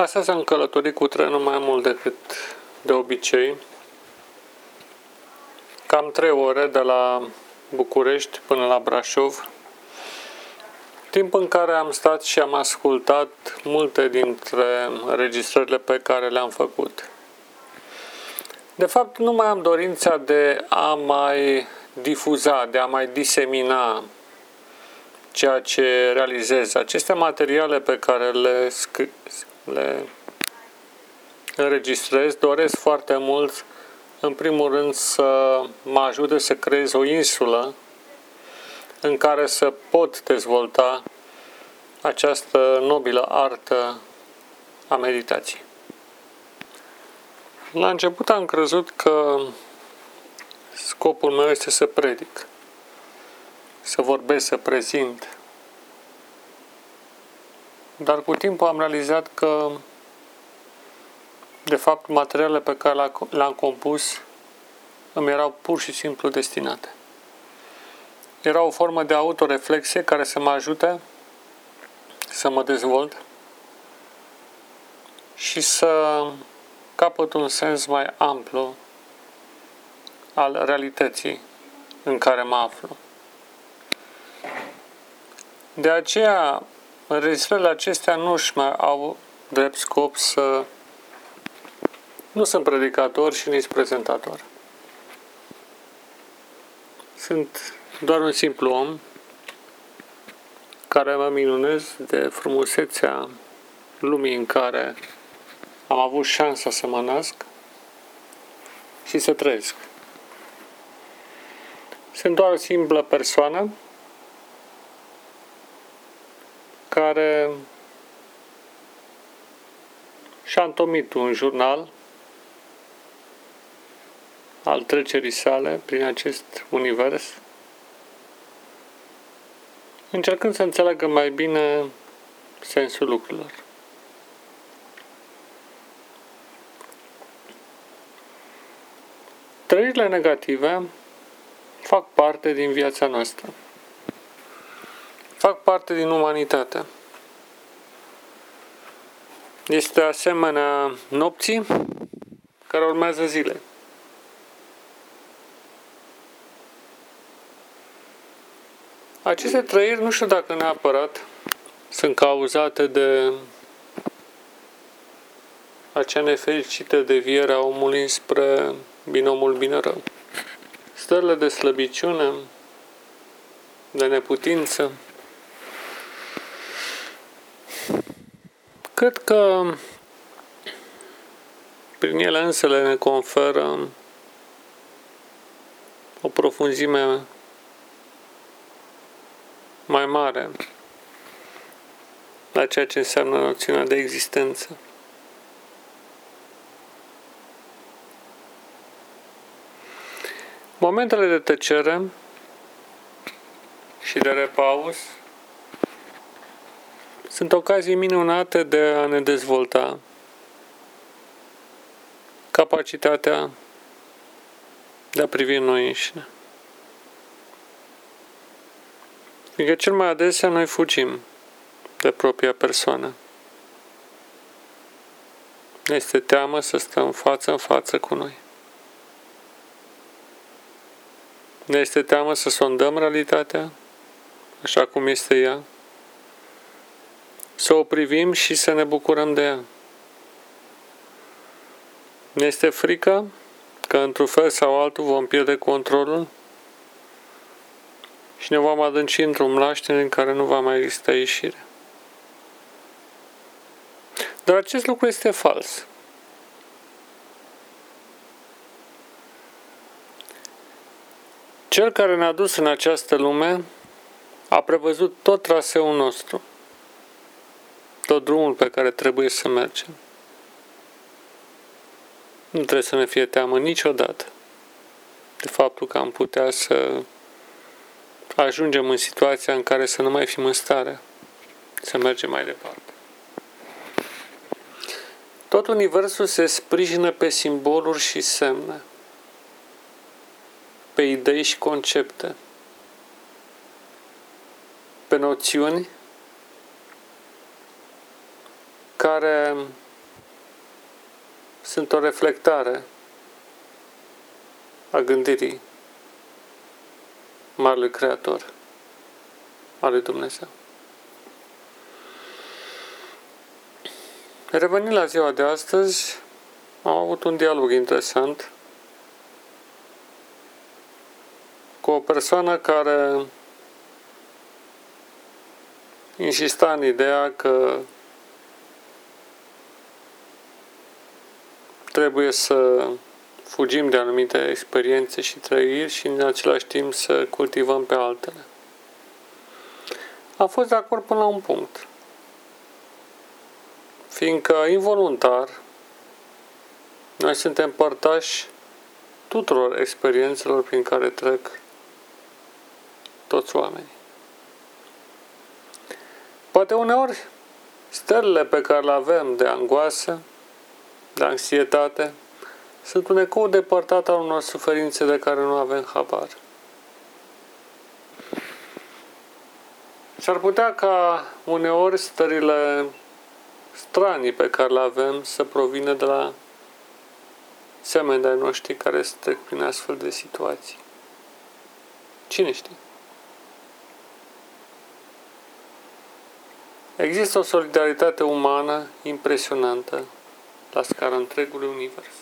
Astăzi am călătorit cu trenul mai mult decât de obicei. Cam trei ore de la București până la Brașov. Timp în care am stat și am ascultat multe dintre registrările pe care le-am făcut. De fapt, nu mai am dorința de a mai difuza, de a mai disemina ceea ce realizez. Aceste materiale pe care le, le înregistrez doresc foarte mult, în primul rând, să mă ajute să creez o insulă în care să pot dezvolta această nobilă artă a meditației. La început am crezut că scopul meu este să predic, să vorbesc, să prezint. Dar cu timpul am realizat că, de fapt, materialele pe care le-am compus îmi erau pur și simplu destinate. Era o formă de autoreflexie care să mă ajute să mă dezvolt și să capăt un sens mai amplu al realității în care mă aflu. De aceea, înregistrările acestea nu își mai au drept scop să... Nu sunt predicator și nici prezentator. Sunt doar un simplu om care mă minunez de frumusețea lumii în care am avut șansa să mă nasc și să trăiesc. Sunt doar o simplă persoană care și-a întomit un jurnal al trecerii sale prin acest univers, încercând să înțeleagă mai bine sensul lucrurilor. Trăirile negative fac parte din viața noastră. Fac parte din umanitate. Este asemenea nopții care urmează zile. Aceste trăiri nu știu dacă neapărat sunt cauzate de acea nefericită deviere a omului spre binomul bine-rău. Stările de slăbiciune, de neputință, cred că prin ele însele ne conferă o profunzime mai mare la ceea ce înseamnă noțiunea de existență. Momentele de tăcere și de repaus sunt ocazii minunate de a ne dezvolta capacitatea de a privi noi înșine. Fiindcă cel mai adesea noi fugim de propria persoană. Ne este teamă să stăm față în față cu noi. Ne este teamă să sondăm realitatea așa cum este ea, să o privim și să ne bucurăm de ea. Ne este frică că într-un fel sau altul vom pierde controlul și ne vom adânci într-un mlaștine în care nu va mai exista ieșire. Dar acest lucru este fals. Cel care ne-a dus în această lume a prevăzut tot traseul nostru, tot drumul pe care trebuie să mergem. Nu trebuie să ne fie teamă niciodată de faptul că am putea să ajungem în situația în care să nu mai fim în stare să mergem mai departe. Tot universul se sprijină pe simboluri și semne pe idei și concepte, pe noțiuni care sunt o reflectare a gândirii Marele Creator al lui Dumnezeu. Revenind la ziua de astăzi, am avut un dialog interesant cu o persoană care insista în ideea că trebuie să fugim de anumite experiențe și trăiri și în același timp să cultivăm pe altele. Am fost de acord până la un punct. Fiindcă involuntar noi suntem părtași tuturor experiențelor prin care trec toți oamenii. Poate uneori stările pe care le avem de angoasă, de anxietate, sunt un ecou depărtat al unor suferințe de care nu avem habar. S-ar putea ca uneori stările stranii pe care le avem să provină de la semeni de noștri care se trec prin astfel de situații. Cine știe? Există o solidaritate umană impresionantă la scara întregului univers.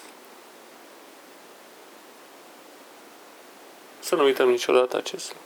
Să nu uităm niciodată acest lucru.